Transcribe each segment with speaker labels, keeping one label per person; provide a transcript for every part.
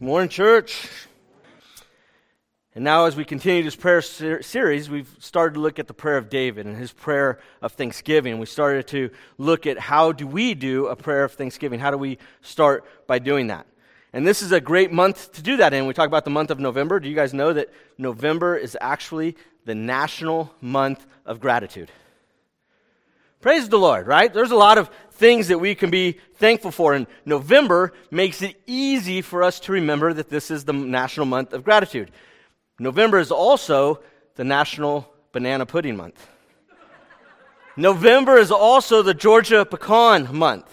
Speaker 1: Morning, church. And now, as we continue this prayer ser- series, we've started to look at the prayer of David and his prayer of thanksgiving. We started to look at how do we do a prayer of thanksgiving? How do we start by doing that? And this is a great month to do that in. We talk about the month of November. Do you guys know that November is actually the national month of gratitude? Praise the Lord, right? There's a lot of things that we can be thankful for, and November makes it easy for us to remember that this is the national month of gratitude. November is also the national banana pudding month. November is also the Georgia pecan month.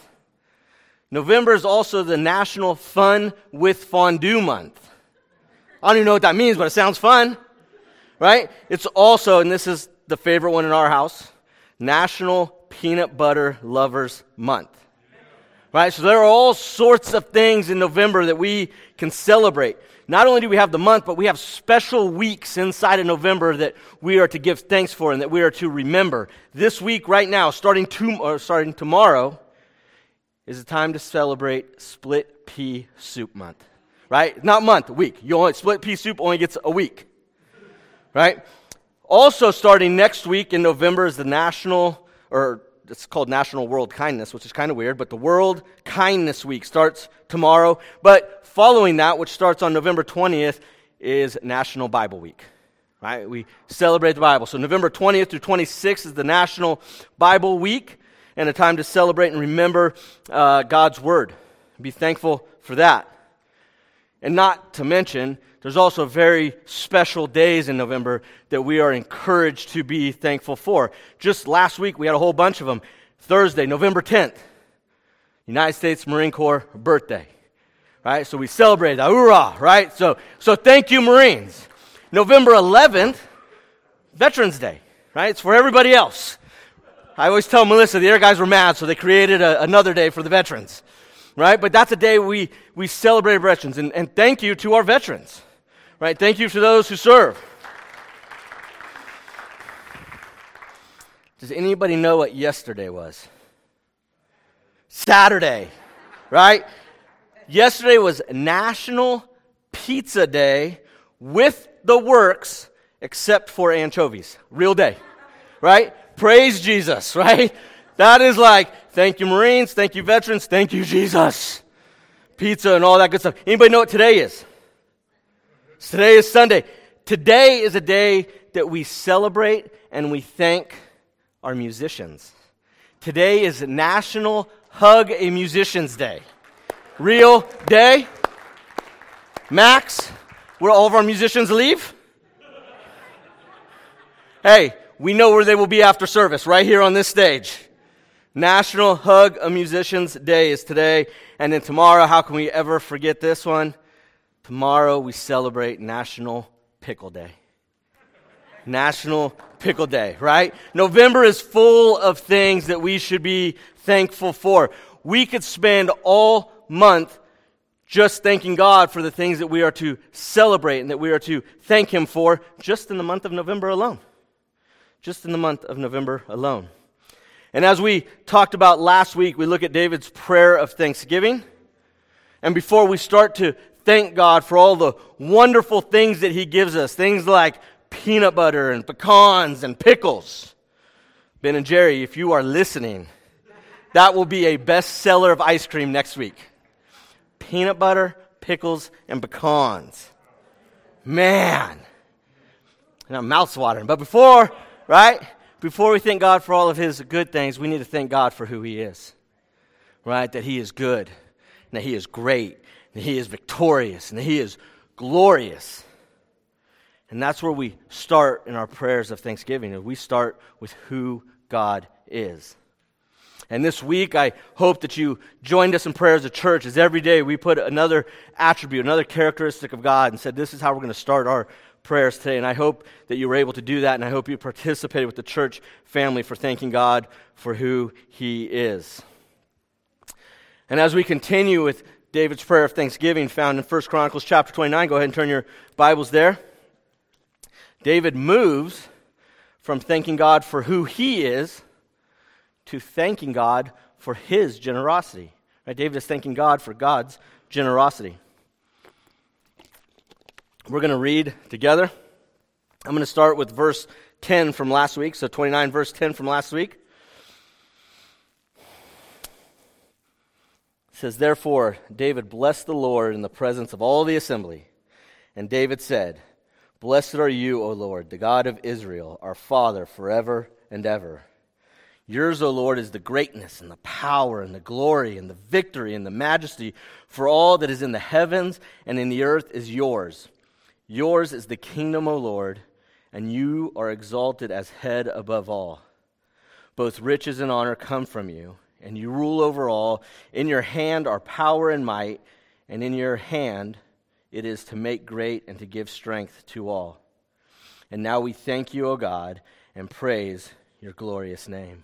Speaker 1: November is also the national fun with fondue month. I don't even know what that means, but it sounds fun, right? It's also, and this is the favorite one in our house, National Peanut Butter Lovers Month. Right? So there are all sorts of things in November that we can celebrate. Not only do we have the month, but we have special weeks inside of November that we are to give thanks for and that we are to remember. This week, right now, starting, to, starting tomorrow, is the time to celebrate Split Pea Soup Month. Right? Not month, week. You only, split pea soup only gets a week. Right? Also, starting next week in November is the National, or it's called National World Kindness, which is kind of weird, but the World Kindness Week starts tomorrow. But following that, which starts on November 20th, is National Bible Week. Right? We celebrate the Bible. So November 20th through 26th is the National Bible Week and a time to celebrate and remember uh, God's Word. Be thankful for that. And not to mention, there's also very special days in November that we are encouraged to be thankful for. Just last week, we had a whole bunch of them. Thursday, November 10th, United States Marine Corps birthday. Right? So we celebrate that. Hoorah! Right? So, so thank you, Marines. November 11th, Veterans Day. Right? It's for everybody else. I always tell Melissa the air guys were mad, so they created a, another day for the veterans right? But that's a day we, we celebrate veterans. And, and thank you to our veterans, right? Thank you to those who serve. Does anybody know what yesterday was? Saturday, right? Yesterday was National Pizza Day with the works except for anchovies. Real day, right? Praise Jesus, right? That is like, thank you, Marines, thank you, veterans, thank you, Jesus. Pizza and all that good stuff. Anybody know what today is? Today is Sunday. Today is a day that we celebrate and we thank our musicians. Today is National Hug a Musicians Day. Real day. Max, where all of our musicians leave? Hey, we know where they will be after service, right here on this stage. National Hug a Musicians Day is today. And then tomorrow, how can we ever forget this one? Tomorrow we celebrate National Pickle Day. National Pickle Day, right? November is full of things that we should be thankful for. We could spend all month just thanking God for the things that we are to celebrate and that we are to thank Him for just in the month of November alone. Just in the month of November alone. And as we talked about last week, we look at David's prayer of thanksgiving. And before we start to thank God for all the wonderful things that He gives us, things like peanut butter and pecans and pickles. Ben and Jerry, if you are listening, that will be a bestseller of ice cream next week. Peanut butter, pickles, and pecans. Man. And I'm mouth watering. But before, right? Before we thank God for all of his good things, we need to thank God for who he is. Right? That he is good, that he is great, that he is victorious, and that he is glorious. And that's where we start in our prayers of thanksgiving. We start with who God is. And this week, I hope that you joined us in prayer as a church, as every day we put another attribute, another characteristic of God, and said, This is how we're going to start our prayers today. And I hope that you were able to do that, and I hope you participated with the church family for thanking God for who He is. And as we continue with David's prayer of thanksgiving found in 1 Chronicles chapter 29, go ahead and turn your Bibles there. David moves from thanking God for who He is to thanking God for His generosity. Right? David is thanking God for God's generosity. We're going to read together. I'm going to start with verse 10 from last week, so 29, verse 10 from last week. It says, Therefore, David blessed the Lord in the presence of all the assembly. And David said, Blessed are you, O Lord, the God of Israel, our Father, forever and ever. Yours, O Lord, is the greatness and the power and the glory and the victory and the majesty, for all that is in the heavens and in the earth is yours. Yours is the kingdom, O Lord, and you are exalted as head above all. Both riches and honor come from you, and you rule over all. In your hand are power and might, and in your hand it is to make great and to give strength to all. And now we thank you, O God, and praise your glorious name.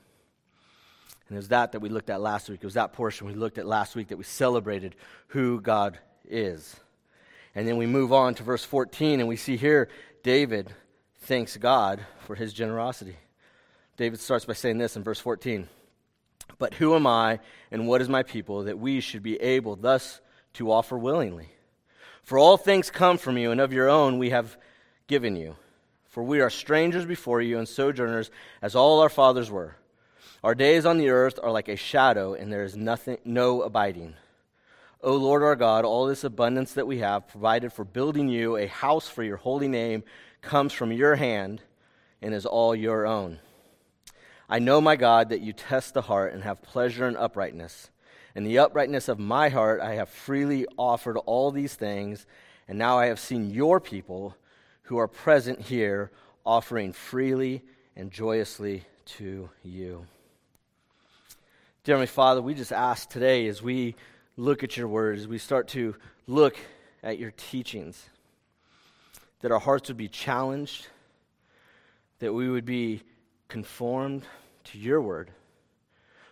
Speaker 1: And it was that that we looked at last week. It was that portion we looked at last week that we celebrated who God is. And then we move on to verse 14, and we see here David thanks God for his generosity. David starts by saying this in verse 14 But who am I, and what is my people, that we should be able thus to offer willingly? For all things come from you, and of your own we have given you. For we are strangers before you and sojourners, as all our fathers were. Our days on the earth are like a shadow, and there is nothing, no abiding. O Lord our God, all this abundance that we have provided for building you a house for your holy name comes from your hand and is all your own. I know, my God, that you test the heart and have pleasure in uprightness. In the uprightness of my heart, I have freely offered all these things, and now I have seen your people who are present here offering freely and joyously to you. Dear my Father, we just ask today as we look at your words, we start to look at your teachings, that our hearts would be challenged, that we would be conformed to your word.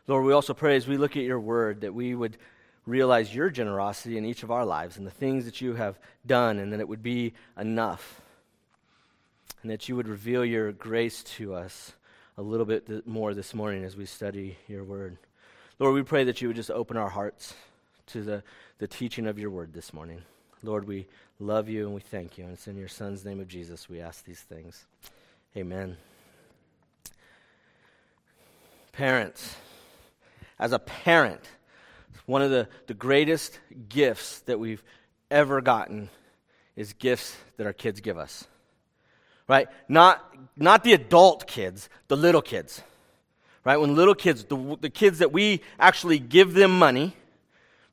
Speaker 1: Lord, we also pray as we look at your word that we would realize your generosity in each of our lives and the things that you have done, and that it would be enough. And that you would reveal your grace to us a little bit more this morning as we study your word. Lord, we pray that you would just open our hearts to the, the teaching of your word this morning. Lord, we love you and we thank you. And it's in your Son's name of Jesus we ask these things. Amen. Parents as a parent, one of the, the greatest gifts that we've ever gotten is gifts that our kids give us. Right? Not, not the adult kids, the little kids. Right? When little kids, the, the kids that we actually give them money,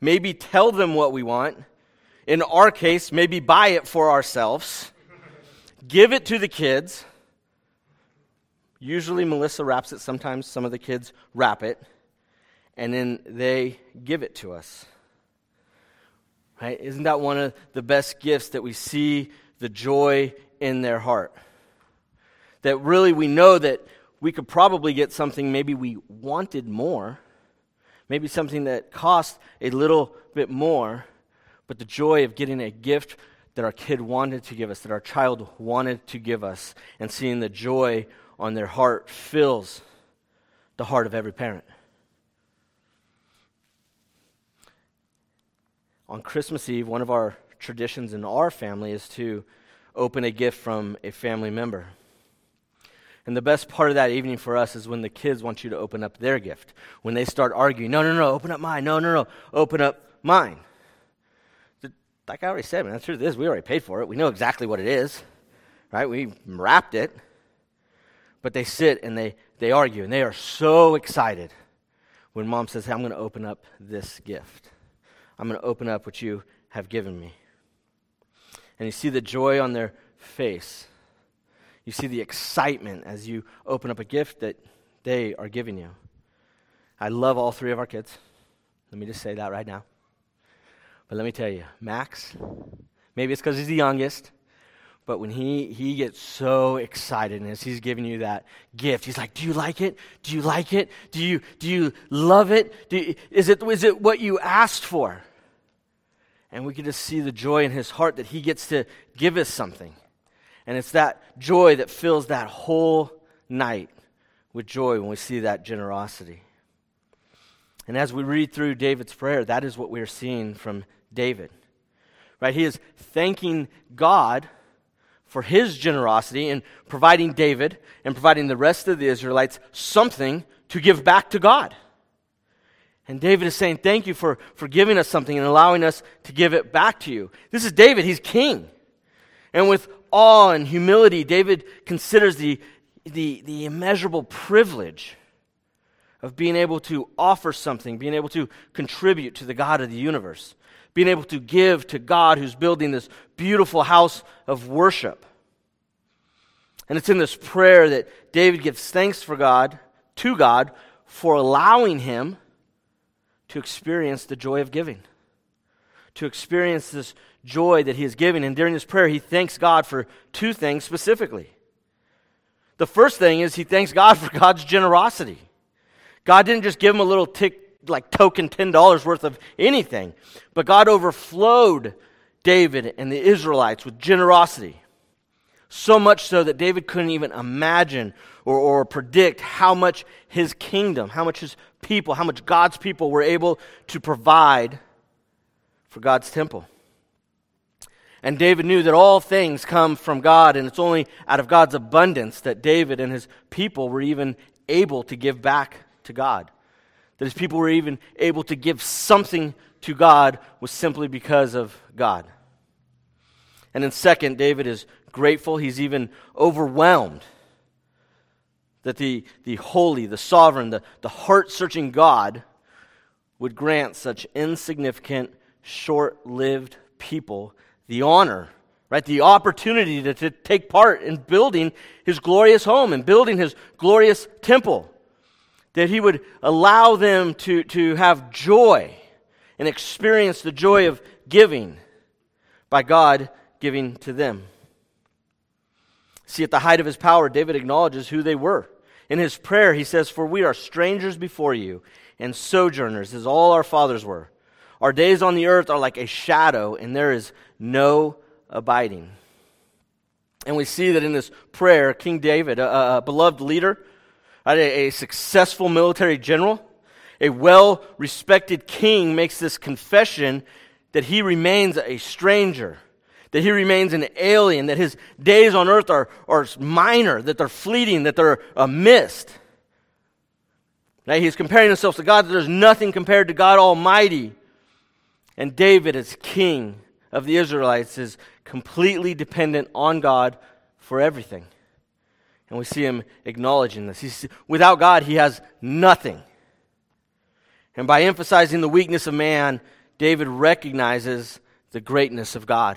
Speaker 1: maybe tell them what we want, in our case, maybe buy it for ourselves, give it to the kids. Usually, Melissa wraps it, sometimes some of the kids wrap it and then they give it to us. Right? Isn't that one of the best gifts that we see the joy in their heart? That really we know that we could probably get something maybe we wanted more, maybe something that cost a little bit more, but the joy of getting a gift that our kid wanted to give us, that our child wanted to give us, and seeing the joy on their heart fills the heart of every parent. on Christmas Eve, one of our traditions in our family is to open a gift from a family member. And the best part of that evening for us is when the kids want you to open up their gift. When they start arguing, no, no, no, open up mine. No, no, no, open up mine. Like I already said, man, the truth is we already paid for it. We know exactly what it is, right? We wrapped it. But they sit and they, they argue, and they are so excited when mom says, hey, I'm going to open up this gift. I'm going to open up what you have given me. And you see the joy on their face. You see the excitement as you open up a gift that they are giving you. I love all three of our kids. Let me just say that right now. But let me tell you, Max, maybe it's because he's the youngest, but when he, he gets so excited as he's giving you that gift, he's like, Do you like it? Do you like it? Do you, do you love it? You, is, it? is it what you asked for? And we can just see the joy in his heart that he gets to give us something. And it's that joy that fills that whole night with joy when we see that generosity. And as we read through David's prayer, that is what we are seeing from David. Right? He is thanking God for his generosity in providing David and providing the rest of the Israelites something to give back to God. And David is saying, Thank you for, for giving us something and allowing us to give it back to you. This is David, he's king. And with awe and humility, David considers the, the, the immeasurable privilege of being able to offer something, being able to contribute to the God of the universe being able to give to God who's building this beautiful house of worship. And it's in this prayer that David gives thanks for God, to God, for allowing him to experience the joy of giving, to experience this joy that he is giving. And during this prayer, he thanks God for two things specifically. The first thing is he thanks God for God's generosity. God didn't just give him a little tick like token $10 worth of anything. But God overflowed David and the Israelites with generosity. So much so that David couldn't even imagine or, or predict how much his kingdom, how much his people, how much God's people were able to provide for God's temple. And David knew that all things come from God, and it's only out of God's abundance that David and his people were even able to give back to God that his people were even able to give something to God was simply because of God. And then, second, David is grateful. He's even overwhelmed that the, the holy, the sovereign, the, the heart searching God would grant such insignificant, short lived people the honor, right? The opportunity to, to take part in building his glorious home and building his glorious temple that he would allow them to, to have joy and experience the joy of giving by God giving to them. See, at the height of his power, David acknowledges who they were. In his prayer, he says, For we are strangers before you and sojourners, as all our fathers were. Our days on the earth are like a shadow, and there is no abiding. And we see that in this prayer, King David, a, a beloved leader, a, a successful military general, a well respected king makes this confession that he remains a stranger, that he remains an alien, that his days on earth are, are minor, that they're fleeting, that they're a mist. Now he's comparing himself to God, that there's nothing compared to God Almighty. And David, as king of the Israelites, is completely dependent on God for everything. And we see him acknowledging this. He's, without God, he has nothing. And by emphasizing the weakness of man, David recognizes the greatness of God.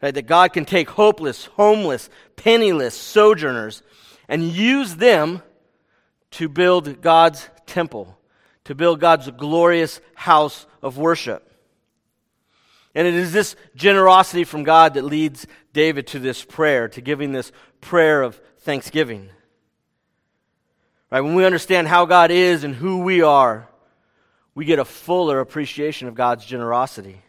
Speaker 1: Right? That God can take hopeless, homeless, penniless sojourners and use them to build God's temple, to build God's glorious house of worship. And it is this generosity from God that leads David to this prayer, to giving this prayer of thanksgiving. Right? When we understand how God is and who we are, we get a fuller appreciation of God's generosity.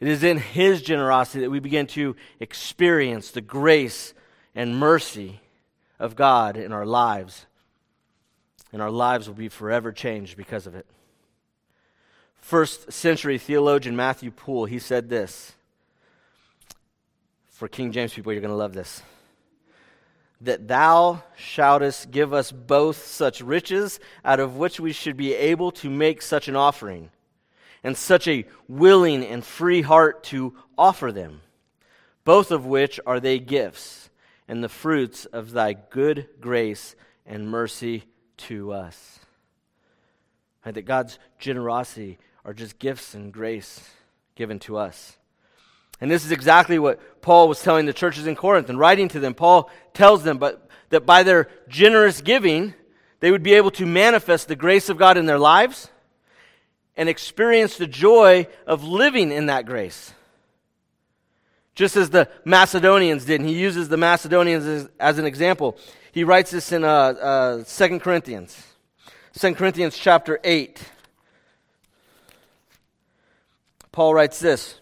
Speaker 1: It is in His generosity that we begin to experience the grace and mercy of God in our lives. And our lives will be forever changed because of it first century theologian Matthew Poole, he said this. For King James people, you're going to love this. That thou shouldest give us both such riches out of which we should be able to make such an offering, and such a willing and free heart to offer them, both of which are they gifts, and the fruits of thy good grace and mercy to us. Right, that God's generosity are just gifts and grace given to us. And this is exactly what Paul was telling the churches in Corinth and writing to them. Paul tells them but, that by their generous giving, they would be able to manifest the grace of God in their lives and experience the joy of living in that grace. Just as the Macedonians did. And he uses the Macedonians as, as an example. He writes this in uh, uh, 2 Corinthians. 2 Corinthians chapter 8. Paul writes this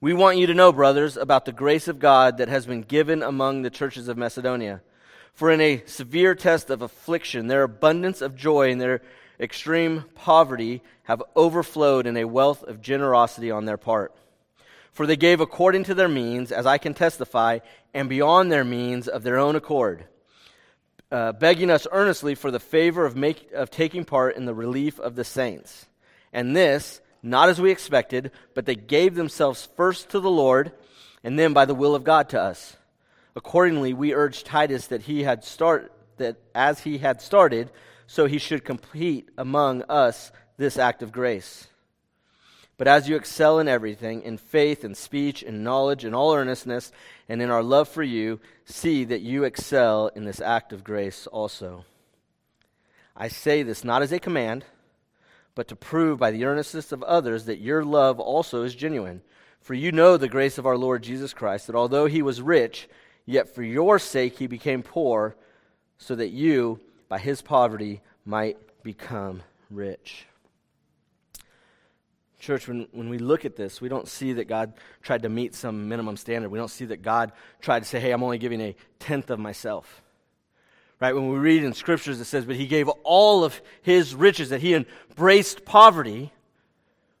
Speaker 1: We want you to know, brothers, about the grace of God that has been given among the churches of Macedonia. For in a severe test of affliction, their abundance of joy and their extreme poverty have overflowed in a wealth of generosity on their part. For they gave according to their means, as I can testify, and beyond their means of their own accord, uh, begging us earnestly for the favor of, make, of taking part in the relief of the saints. And this, not as we expected, but they gave themselves first to the Lord, and then by the will of God to us. Accordingly, we urged Titus that he had start that as he had started, so he should complete among us this act of grace. But as you excel in everything, in faith and speech and knowledge and all earnestness, and in our love for you, see that you excel in this act of grace also. I say this not as a command, but to prove by the earnestness of others that your love also is genuine. For you know the grace of our Lord Jesus Christ, that although he was rich, yet for your sake he became poor, so that you, by his poverty, might become rich. Church, when, when we look at this, we don't see that God tried to meet some minimum standard. We don't see that God tried to say, hey, I'm only giving a tenth of myself. Right? When we read in scriptures, it says, but he gave all of his riches, that he embraced poverty,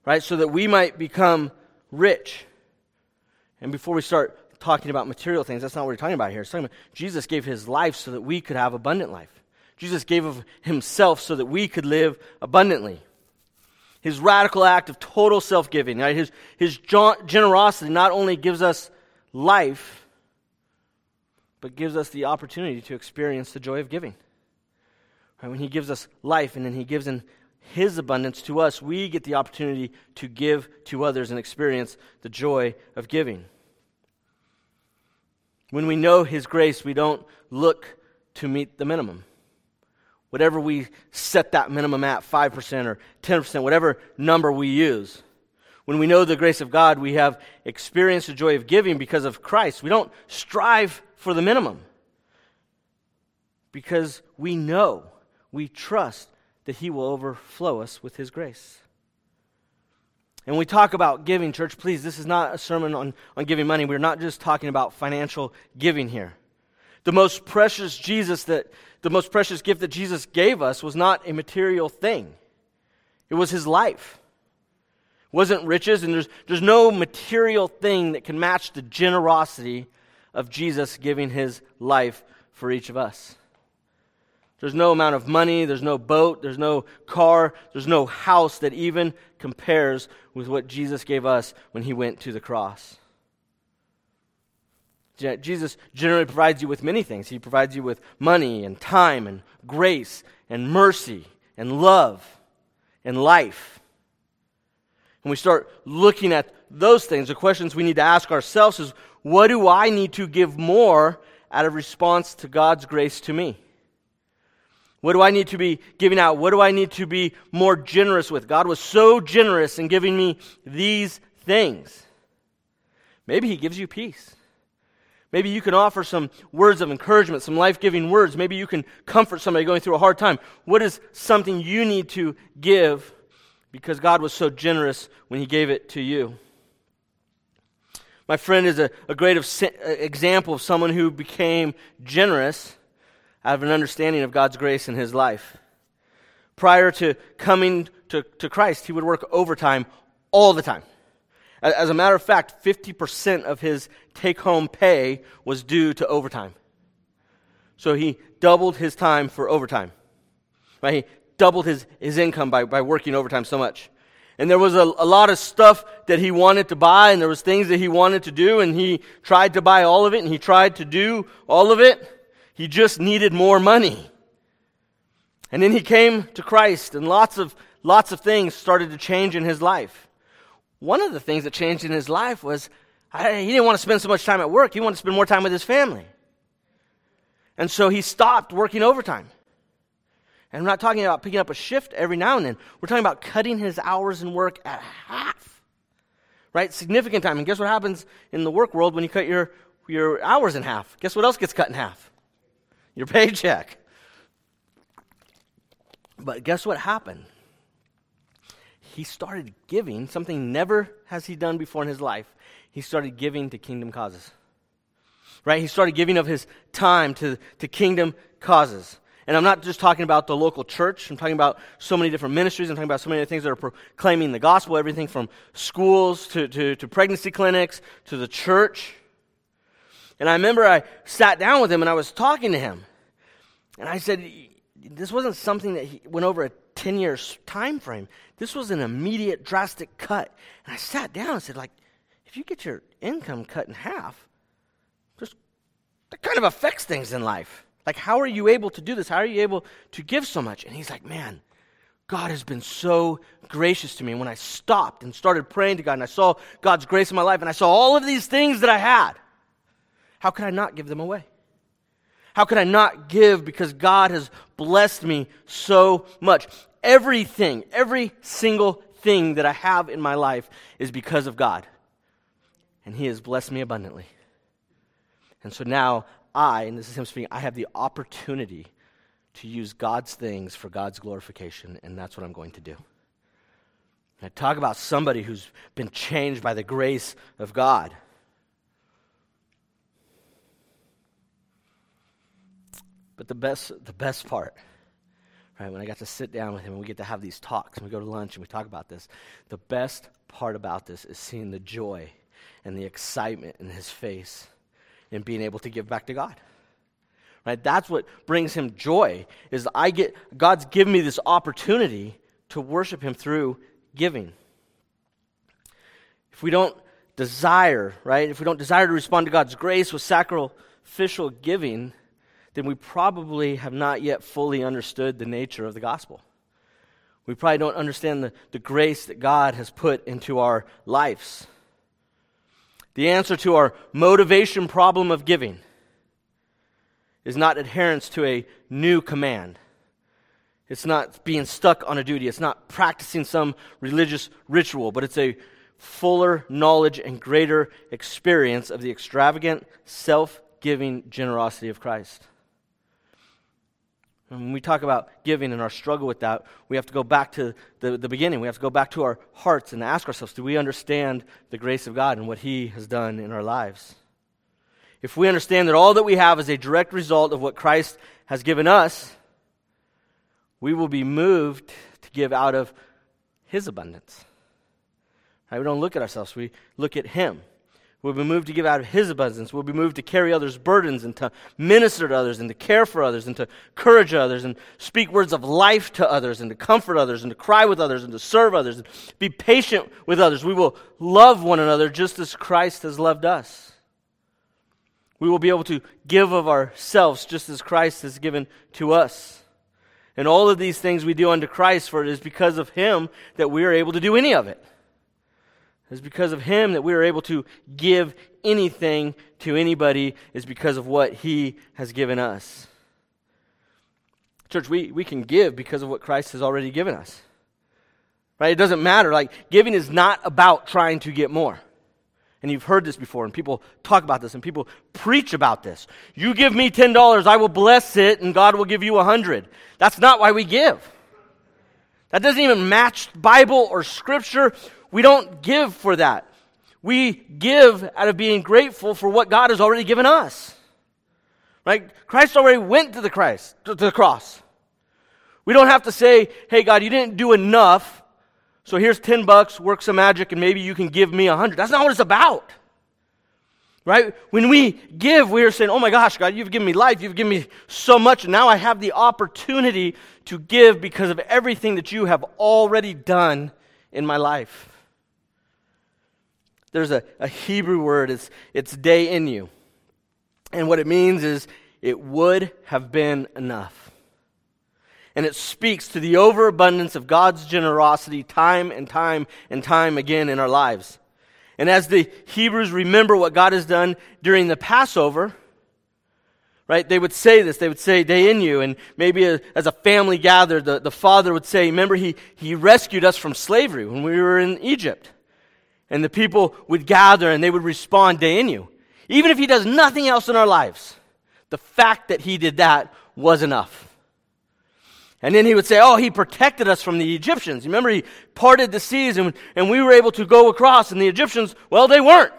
Speaker 1: right, so that we might become rich. And before we start talking about material things, that's not what we're talking about here. It's talking about Jesus gave his life so that we could have abundant life. Jesus gave of himself so that we could live abundantly his radical act of total self giving, right? his, his generosity not only gives us life, but gives us the opportunity to experience the joy of giving. Right? When he gives us life and then he gives in his abundance to us, we get the opportunity to give to others and experience the joy of giving. When we know his grace, we don't look to meet the minimum whatever we set that minimum at 5% or 10%, whatever number we use. When we know the grace of God, we have experienced the joy of giving because of Christ. We don't strive for the minimum because we know, we trust that He will overflow us with His grace. And we talk about giving, church, please, this is not a sermon on, on giving money. We're not just talking about financial giving here. The most precious Jesus that the most precious gift that Jesus gave us was not a material thing. It was his life. It wasn't riches, and there's, there's no material thing that can match the generosity of Jesus giving his life for each of us. There's no amount of money, there's no boat, there's no car, there's no house that even compares with what Jesus gave us when he went to the cross. Jesus generally provides you with many things. He provides you with money and time and grace and mercy and love and life. When we start looking at those things, the questions we need to ask ourselves is what do I need to give more out of response to God's grace to me? What do I need to be giving out? What do I need to be more generous with? God was so generous in giving me these things. Maybe He gives you peace. Maybe you can offer some words of encouragement, some life giving words. Maybe you can comfort somebody going through a hard time. What is something you need to give because God was so generous when He gave it to you? My friend is a, a great of, example of someone who became generous out of an understanding of God's grace in his life. Prior to coming to, to Christ, he would work overtime all the time. As a matter of fact, 50% of his take home pay was due to overtime. So he doubled his time for overtime. Right? He doubled his, his income by, by working overtime so much. And there was a, a lot of stuff that he wanted to buy, and there was things that he wanted to do, and he tried to buy all of it, and he tried to do all of it. He just needed more money. And then he came to Christ, and lots of, lots of things started to change in his life one of the things that changed in his life was I, he didn't want to spend so much time at work. He wanted to spend more time with his family. And so he stopped working overtime. And I'm not talking about picking up a shift every now and then. We're talking about cutting his hours in work at half. Right? Significant time. And guess what happens in the work world when you cut your, your hours in half? Guess what else gets cut in half? Your paycheck. But guess what happened? He started giving something never has he done before in his life. He started giving to kingdom causes. Right? He started giving of his time to, to kingdom causes. And I'm not just talking about the local church. I'm talking about so many different ministries. I'm talking about so many things that are proclaiming the gospel, everything from schools to, to, to pregnancy clinics to the church. And I remember I sat down with him and I was talking to him. And I said, this wasn't something that he went over a 10 years time frame. This was an immediate drastic cut. And I sat down and said, like, if you get your income cut in half, just that kind of affects things in life. Like, how are you able to do this? How are you able to give so much? And he's like, man, God has been so gracious to me. And when I stopped and started praying to God and I saw God's grace in my life and I saw all of these things that I had, how could I not give them away? How could I not give because God has blessed me so much? Everything, every single thing that I have in my life is because of God. And He has blessed me abundantly. And so now I, and this is Him speaking, I have the opportunity to use God's things for God's glorification, and that's what I'm going to do. I talk about somebody who's been changed by the grace of God. But the best, the best part, right, when I got to sit down with him and we get to have these talks and we go to lunch and we talk about this, the best part about this is seeing the joy and the excitement in his face and being able to give back to God. Right? That's what brings him joy is I get God's given me this opportunity to worship him through giving. If we don't desire, right? If we don't desire to respond to God's grace with sacrificial giving, then we probably have not yet fully understood the nature of the gospel. We probably don't understand the, the grace that God has put into our lives. The answer to our motivation problem of giving is not adherence to a new command. It's not being stuck on a duty. It's not practicing some religious ritual, but it's a fuller knowledge and greater experience of the extravagant, self giving generosity of Christ. When we talk about giving and our struggle with that, we have to go back to the, the beginning. We have to go back to our hearts and ask ourselves do we understand the grace of God and what He has done in our lives? If we understand that all that we have is a direct result of what Christ has given us, we will be moved to give out of His abundance. Right? We don't look at ourselves, we look at Him. We'll be moved to give out of His abundance. We'll be moved to carry others' burdens and to minister to others and to care for others and to encourage others and speak words of life to others and to comfort others and to cry with others and to serve others and be patient with others. We will love one another just as Christ has loved us. We will be able to give of ourselves just as Christ has given to us. And all of these things we do unto Christ, for it is because of Him that we are able to do any of it. It's because of him that we are able to give anything to anybody, is because of what he has given us. Church, we, we can give because of what Christ has already given us. Right? It doesn't matter. Like, giving is not about trying to get more. And you've heard this before, and people talk about this, and people preach about this. You give me $10, I will bless it, and God will give you a 100 That's not why we give. That doesn't even match Bible or Scripture. We don't give for that. We give out of being grateful for what God has already given us. Right? Christ already went to the Christ to the cross. We don't have to say, "Hey God, you didn't do enough. So here's 10 bucks, work some magic and maybe you can give me a 100." That's not what it's about. Right? When we give, we are saying, Oh my gosh, God, you've given me life. You've given me so much. Now I have the opportunity to give because of everything that you have already done in my life. There's a, a Hebrew word, it's, it's dayenu. And what it means is it would have been enough. And it speaks to the overabundance of God's generosity time and time and time again in our lives. And as the Hebrews remember what God has done during the Passover, right, they would say this. They would say, Dayenu. And maybe a, as a family gathered, the, the father would say, Remember, he, he rescued us from slavery when we were in Egypt. And the people would gather and they would respond dayenu. Even if he does nothing else in our lives, the fact that he did that was enough. And then he would say, Oh, he protected us from the Egyptians. Remember, he parted the seas and, and we were able to go across, and the Egyptians, well, they weren't.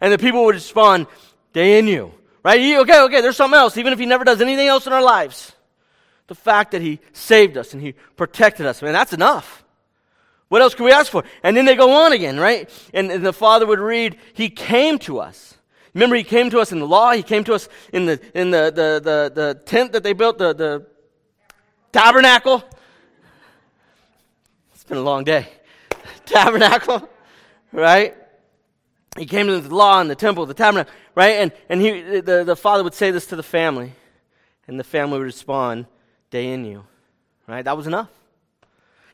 Speaker 1: And the people would respond, dayenu. Right? Okay, okay, there's something else, even if he never does anything else in our lives. the fact that He saved us and He protected us, man, that's enough. What else can we ask for? And then they go on again, right? And, and the Father would read, He came to us. Remember, He came to us in the law. He came to us in the, in the, the, the, the tent that they built, the, the tabernacle. It's been a long day. tabernacle, right? He came to the law and the temple, the tabernacle, right? And, and he, the, the father would say this to the family, and the family would respond, Dayenu, right? That was enough.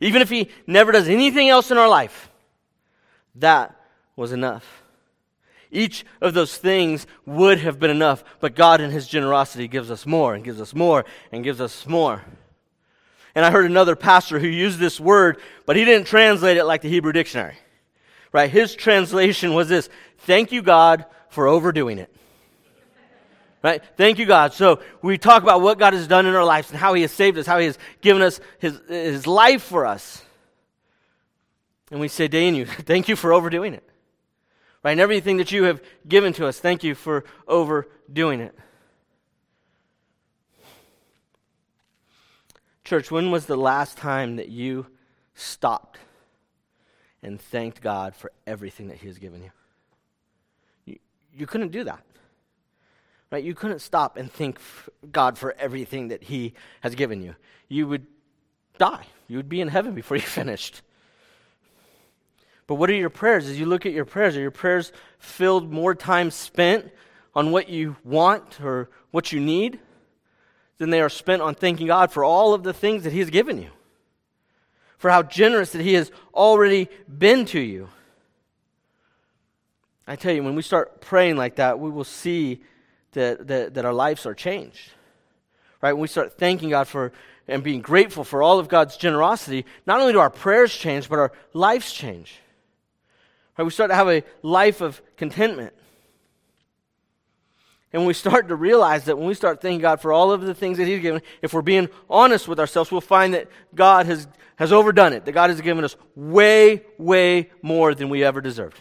Speaker 1: Even if he never does anything else in our life, that was enough. Each of those things would have been enough, but God, in His generosity, gives us more and gives us more and gives us more. And I heard another pastor who used this word, but he didn't translate it like the Hebrew dictionary. Right? His translation was this Thank you, God, for overdoing it. Right? Thank you, God. So we talk about what God has done in our lives and how He has saved us, how He has given us His, his life for us. And we say, Day thank you for overdoing it. Right? And everything that you have given to us, thank you for overdoing it. Church, when was the last time that you stopped and thanked God for everything that He has given you? You, you couldn't do that. Right? You couldn't stop and thank God for everything that He has given you. You would die. You would be in heaven before you finished. But what are your prayers? As you look at your prayers, are your prayers filled more time spent on what you want or what you need? than they are spent on thanking God for all of the things that He has given you, for how generous that He has already been to you. I tell you, when we start praying like that, we will see that, that, that our lives are changed. Right? When we start thanking God for and being grateful for all of God's generosity, not only do our prayers change, but our lives change. Right? We start to have a life of contentment. And we start to realize that when we start thanking God for all of the things that He's given, if we're being honest with ourselves, we'll find that God has, has overdone it, that God has given us way, way more than we ever deserved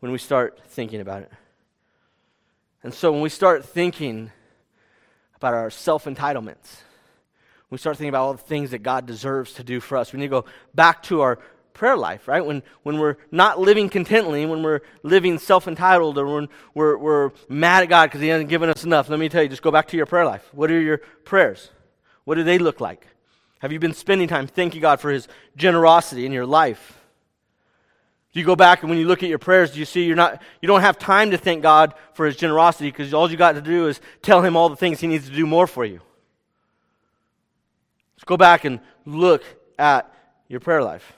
Speaker 1: when we start thinking about it. And so when we start thinking about our self entitlements, we start thinking about all the things that God deserves to do for us. We need to go back to our prayer life, right? When, when we're not living contently, when we're living self entitled, or when we're, we're mad at God because He hasn't given us enough, let me tell you, just go back to your prayer life. What are your prayers? What do they look like? Have you been spending time thanking God for His generosity in your life? Do you go back and when you look at your prayers, do you see you're not, you don't have time to thank God for His generosity because all you got to do is tell Him all the things He needs to do more for you? Let's go back and look at your prayer life.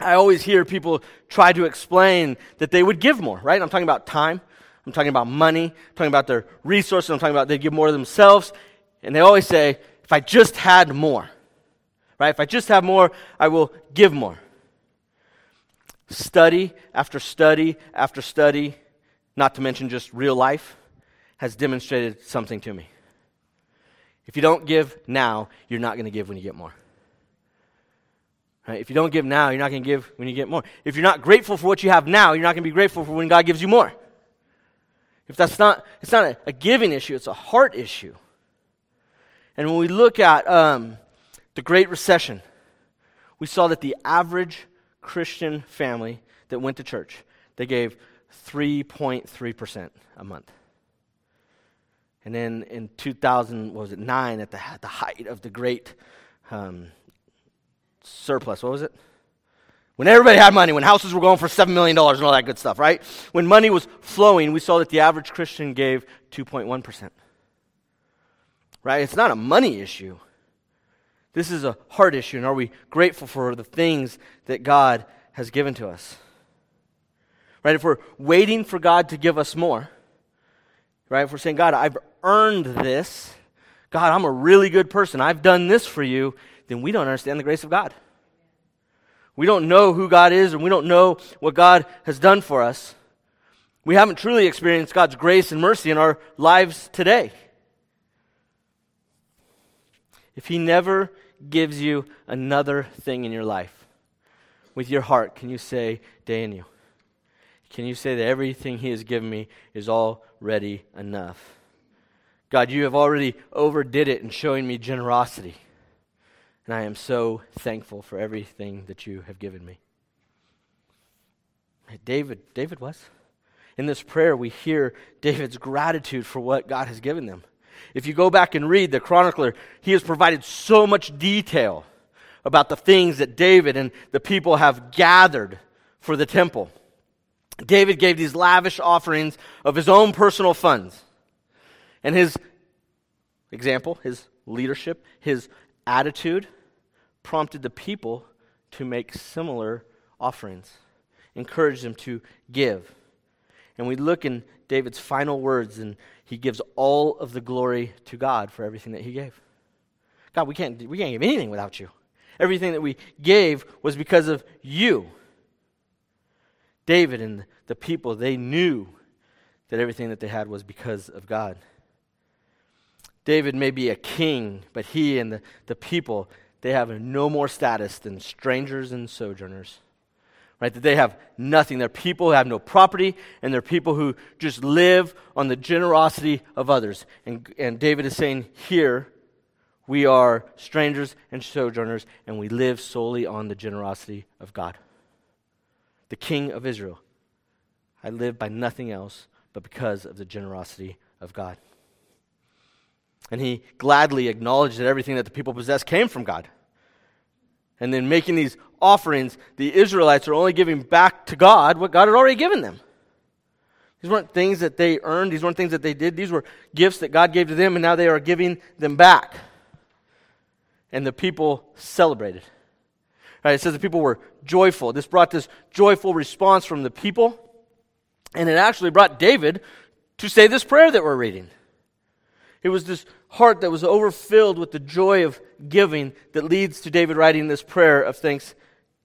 Speaker 1: I always hear people try to explain that they would give more, right? I'm talking about time. I'm talking about money. I'm talking about their resources. I'm talking about they give more of themselves. And they always say, if I just had more, right? If I just have more, I will give more. Study after study after study, not to mention just real life, has demonstrated something to me. If you don't give now, you're not going to give when you get more. Right? If you don't give now, you're not going to give when you get more. If you're not grateful for what you have now, you're not going to be grateful for when God gives you more. If that's not, it's not a, a giving issue, it's a heart issue. And when we look at um, the Great Recession, we saw that the average Christian family that went to church, they gave 3.3% a month. And then in 2000, was it, 9, at the, at the height of the Great um, surplus. What was it? When everybody had money, when houses were going for $7 million and all that good stuff, right? When money was flowing, we saw that the average Christian gave 2.1%. Right? It's not a money issue. This is a heart issue. And are we grateful for the things that God has given to us? Right? If we're waiting for God to give us more, right? If we're saying, God, I've earned this, God, I'm a really good person, I've done this for you, then we don't understand the grace of God. We don't know who God is and we don't know what God has done for us. We haven't truly experienced God's grace and mercy in our lives today. If He never gives you another thing in your life, with your heart, can you say, Dayenu? Can you say that everything He has given me is already enough? God, you have already overdid it in showing me generosity. And I am so thankful for everything that you have given me. David, David was. In this prayer, we hear David's gratitude for what God has given them. If you go back and read the chronicler, he has provided so much detail about the things that David and the people have gathered for the temple. David gave these lavish offerings of his own personal funds. And his example, his leadership, his attitude prompted the people to make similar offerings, encouraged them to give. And we look in David's final words, and he gives all of the glory to God for everything that he gave. God, we can't, we can't give anything without you. Everything that we gave was because of you. David and the people, they knew that everything that they had was because of God. David may be a king, but he and the, the people, they have no more status than strangers and sojourners. Right? That they have nothing. They're people who have no property, and they're people who just live on the generosity of others. And, and David is saying here, we are strangers and sojourners, and we live solely on the generosity of God. The King of Israel. I live by nothing else but because of the generosity of God. And he gladly acknowledged that everything that the people possessed came from God. And then making these offerings, the Israelites are only giving back to God what God had already given them. These weren't things that they earned, these weren't things that they did. These were gifts that God gave to them, and now they are giving them back and the people celebrated. Right, it says the people were joyful. This brought this joyful response from the people, and it actually brought David to say this prayer that we're reading. It was this heart that was overfilled with the joy of giving that leads to David writing this prayer of thanks,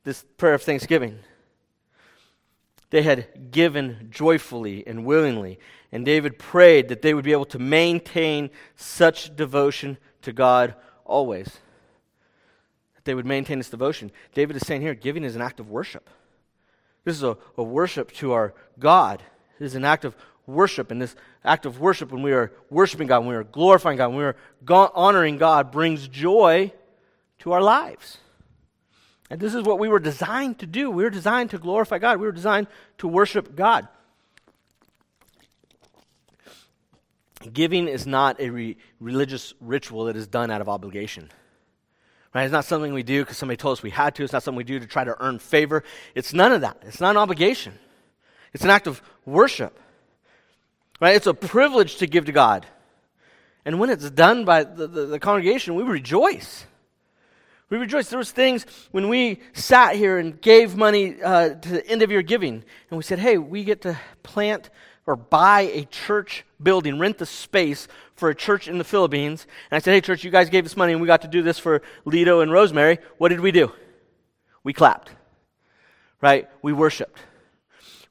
Speaker 1: this prayer of thanksgiving. They had given joyfully and willingly, and David prayed that they would be able to maintain such devotion to God always That they would maintain this devotion. David is saying here, giving is an act of worship. This is a, a worship to our God. It is an act of worship. And this act of worship, when we are worshiping God, when we are glorifying God, when we are honoring God, brings joy to our lives. And this is what we were designed to do. We were designed to glorify God. We were designed to worship God. Giving is not a re- religious ritual that is done out of obligation. Right? It's not something we do because somebody told us we had to. It's not something we do to try to earn favor. It's none of that. It's not an obligation. It's an act of worship. Right? It's a privilege to give to God. And when it's done by the, the, the congregation, we rejoice. We rejoice. There was things when we sat here and gave money uh, to the end of your giving, and we said, "Hey, we get to plant or buy a church building, rent the space for a church in the Philippines. And I said, hey, church, you guys gave us money and we got to do this for Lido and Rosemary. What did we do? We clapped, right? We worshiped.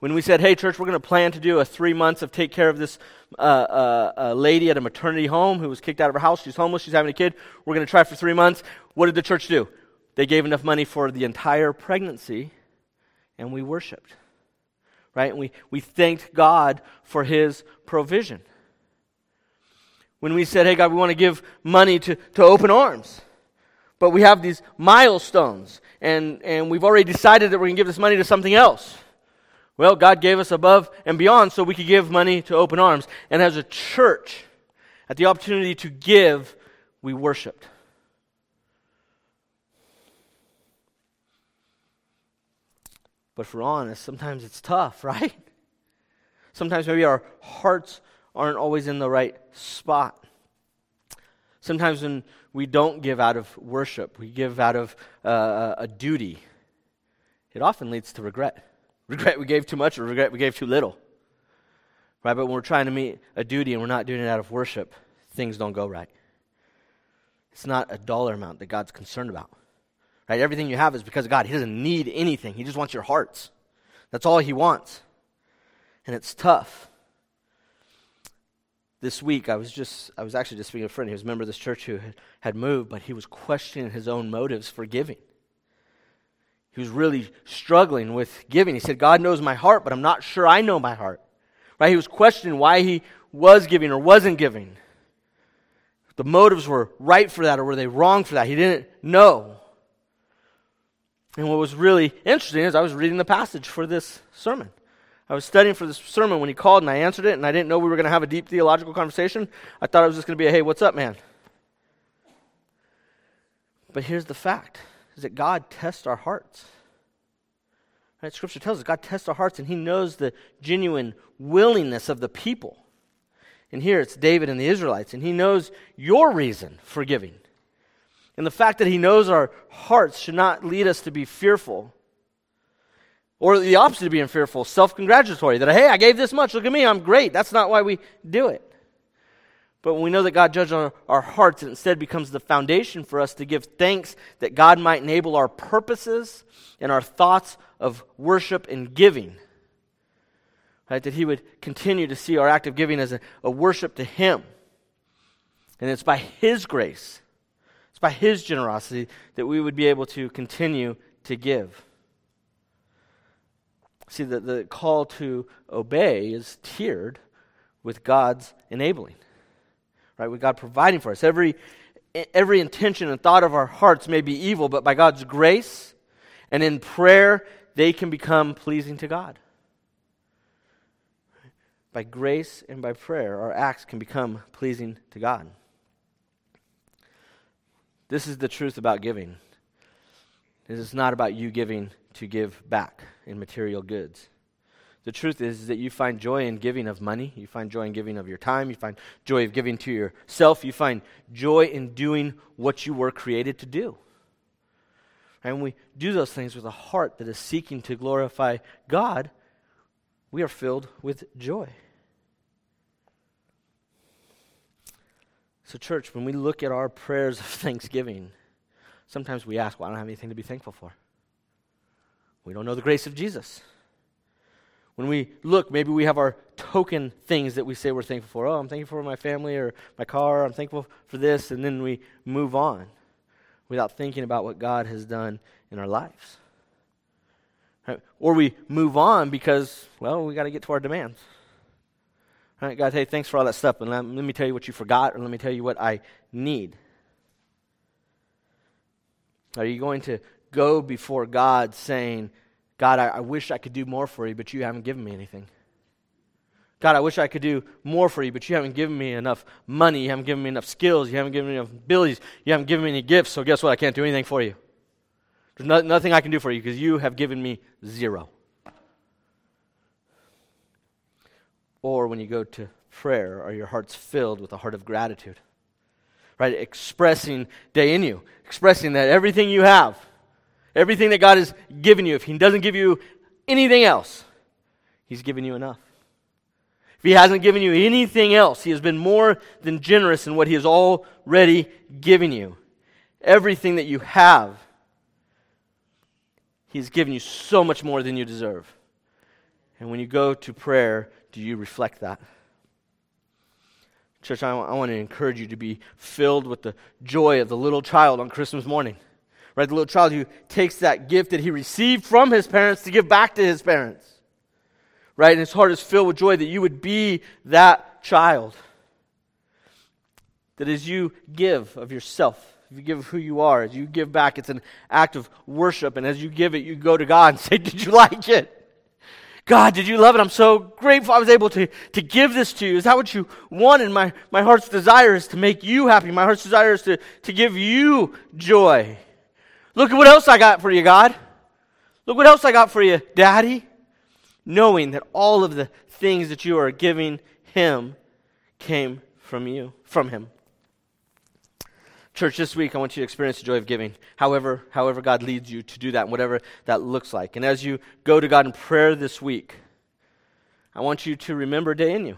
Speaker 1: When we said, hey, church, we're going to plan to do a three months of take care of this uh, uh, uh, lady at a maternity home who was kicked out of her house. She's homeless. She's having a kid. We're going to try for three months. What did the church do? They gave enough money for the entire pregnancy and we worshiped right? And we, we thanked God for his provision. When we said, hey, God, we want to give money to, to open arms, but we have these milestones, and, and we've already decided that we're going to give this money to something else. Well, God gave us above and beyond so we could give money to open arms. And as a church, at the opportunity to give, we worshiped. But if we're honest, sometimes it's tough, right? Sometimes maybe our hearts aren't always in the right spot. Sometimes when we don't give out of worship, we give out of uh, a duty, it often leads to regret. Regret we gave too much or regret we gave too little. Right? But when we're trying to meet a duty and we're not doing it out of worship, things don't go right. It's not a dollar amount that God's concerned about. Right? Everything you have is because of God. He doesn't need anything. He just wants your hearts. That's all he wants. And it's tough. This week, I was just, I was actually just speaking to a friend. He was a member of this church who had moved, but he was questioning his own motives for giving. He was really struggling with giving. He said, God knows my heart, but I'm not sure I know my heart. Right? He was questioning why he was giving or wasn't giving. the motives were right for that or were they wrong for that. He didn't know. And what was really interesting is I was reading the passage for this sermon. I was studying for this sermon when he called and I answered it, and I didn't know we were going to have a deep theological conversation. I thought it was just going to be a hey, what's up, man? But here's the fact is that God tests our hearts. Right? Scripture tells us God tests our hearts and he knows the genuine willingness of the people. And here it's David and the Israelites, and he knows your reason for giving. And the fact that he knows our hearts should not lead us to be fearful. Or the opposite of being fearful, self congratulatory, that, hey, I gave this much, look at me, I'm great. That's not why we do it. But we know that God judges our, our hearts, it instead becomes the foundation for us to give thanks that God might enable our purposes and our thoughts of worship and giving. Right? That He would continue to see our act of giving as a, a worship to Him. And it's by His grace, it's by His generosity that we would be able to continue to give. See, the, the call to obey is tiered with God's enabling right? With God providing for us. Every, every intention and thought of our hearts may be evil, but by God's grace and in prayer, they can become pleasing to God. By grace and by prayer, our acts can become pleasing to God. This is the truth about giving. It is not about you giving to give back in material goods. The truth is is that you find joy in giving of money. You find joy in giving of your time. You find joy of giving to yourself. You find joy in doing what you were created to do. And when we do those things with a heart that is seeking to glorify God, we are filled with joy. So, church, when we look at our prayers of thanksgiving, sometimes we ask, well, I don't have anything to be thankful for. We don't know the grace of Jesus. When we look, maybe we have our token things that we say we're thankful for. Oh, I'm thankful for my family or my car. I'm thankful for this. And then we move on without thinking about what God has done in our lives. Right? Or we move on because, well, we got to get to our demands. Right? God, hey, thanks for all that stuff, And let, let me tell you what you forgot, or let me tell you what I need. Are you going to go before God saying, God, I, I wish I could do more for you, but you haven't given me anything. God, I wish I could do more for you, but you haven't given me enough money. You haven't given me enough skills. You haven't given me enough abilities. You haven't given me any gifts. So, guess what? I can't do anything for you. There's no, nothing I can do for you because you have given me zero. Or when you go to prayer, are your hearts filled with a heart of gratitude? Right? Expressing dayenu, expressing that everything you have Everything that God has given you, if He doesn't give you anything else, He's given you enough. If He hasn't given you anything else, He has been more than generous in what He has already given you. Everything that you have, He's given you so much more than you deserve. And when you go to prayer, do you reflect that? Church, I, I want to encourage you to be filled with the joy of the little child on Christmas morning right? The little child who takes that gift that he received from his parents to give back to his parents, right? And his heart is filled with joy that you would be that child. That as you give of yourself, if you give of who you are, as you give back, it's an act of worship. And as you give it, you go to God and say, Did you like it? God, did you love it? I'm so grateful I was able to, to give this to you. Is that what you wanted? My, my heart's desire is to make you happy. My heart's desire is to, to give you joy. Look at what else I got for you, God. Look what else I got for you, Daddy. Knowing that all of the things that you are giving Him came from you, from Him. Church, this week I want you to experience the joy of giving, however, however God leads you to do that, and whatever that looks like. And as you go to God in prayer this week, I want you to remember dayenu.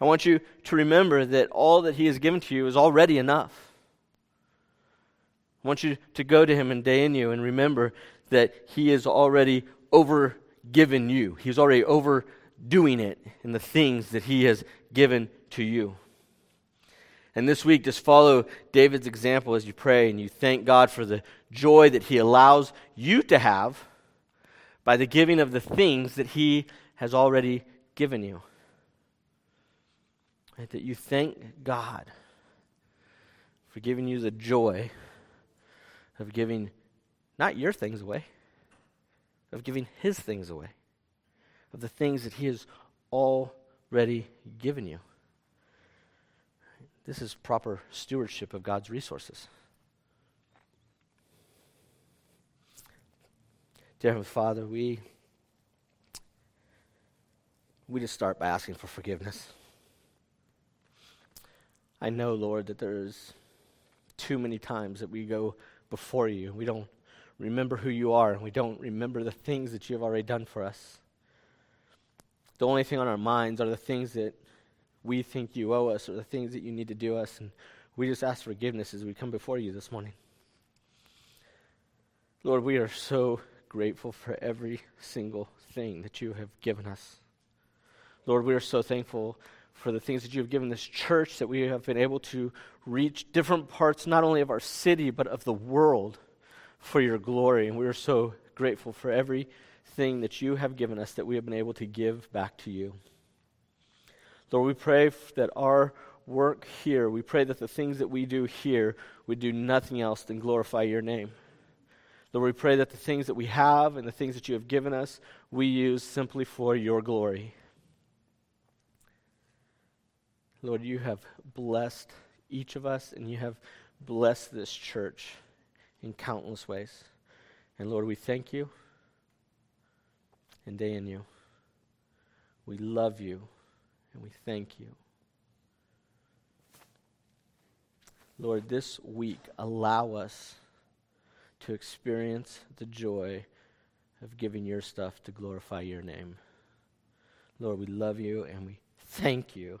Speaker 1: I want you to remember that all that He has given to you is already enough. I want you to go to him and dayenu and remember that he is already over given you. He's already overdoing it in the things that he has given to you. And this week, just follow David's example as you pray and you thank God for the joy that he allows you to have by the giving of the things that he has already given you. Right? That you thank God for giving you the joy of giving not your things away, of giving His things away, of the things that He has already given you. This is proper stewardship of God's resources. Dear Heavenly Father, we, we just start by asking for forgiveness. I know, Lord, that there's too many times that we go before you. We don't remember who you are, and we don't remember the things that you have already done for us. The only thing on our minds are the things that we think you owe us or the things that you need to do us, and we just ask forgiveness as we come before you this morning. Lord, we are so grateful for every single thing that you have given us. Lord, we are so thankful for the things that you have given this church, that we have been able to reach different parts, not only of our city, but of the world for your glory. And we are so grateful for everything that you have given us that we have been able to give back to you. Lord, we pray that our work here, we pray that the things that we do here would do nothing else than glorify your name. Lord, we pray that the things that we have and the things that you have given us, we use simply for your glory. Lord, you have blessed each of us, and you have blessed this church in countless ways. And Lord, we thank you and dayenu. We love you and we thank you. Lord, this week, allow us to experience the joy of giving your stuff to glorify your name. Lord, we love you and we thank you.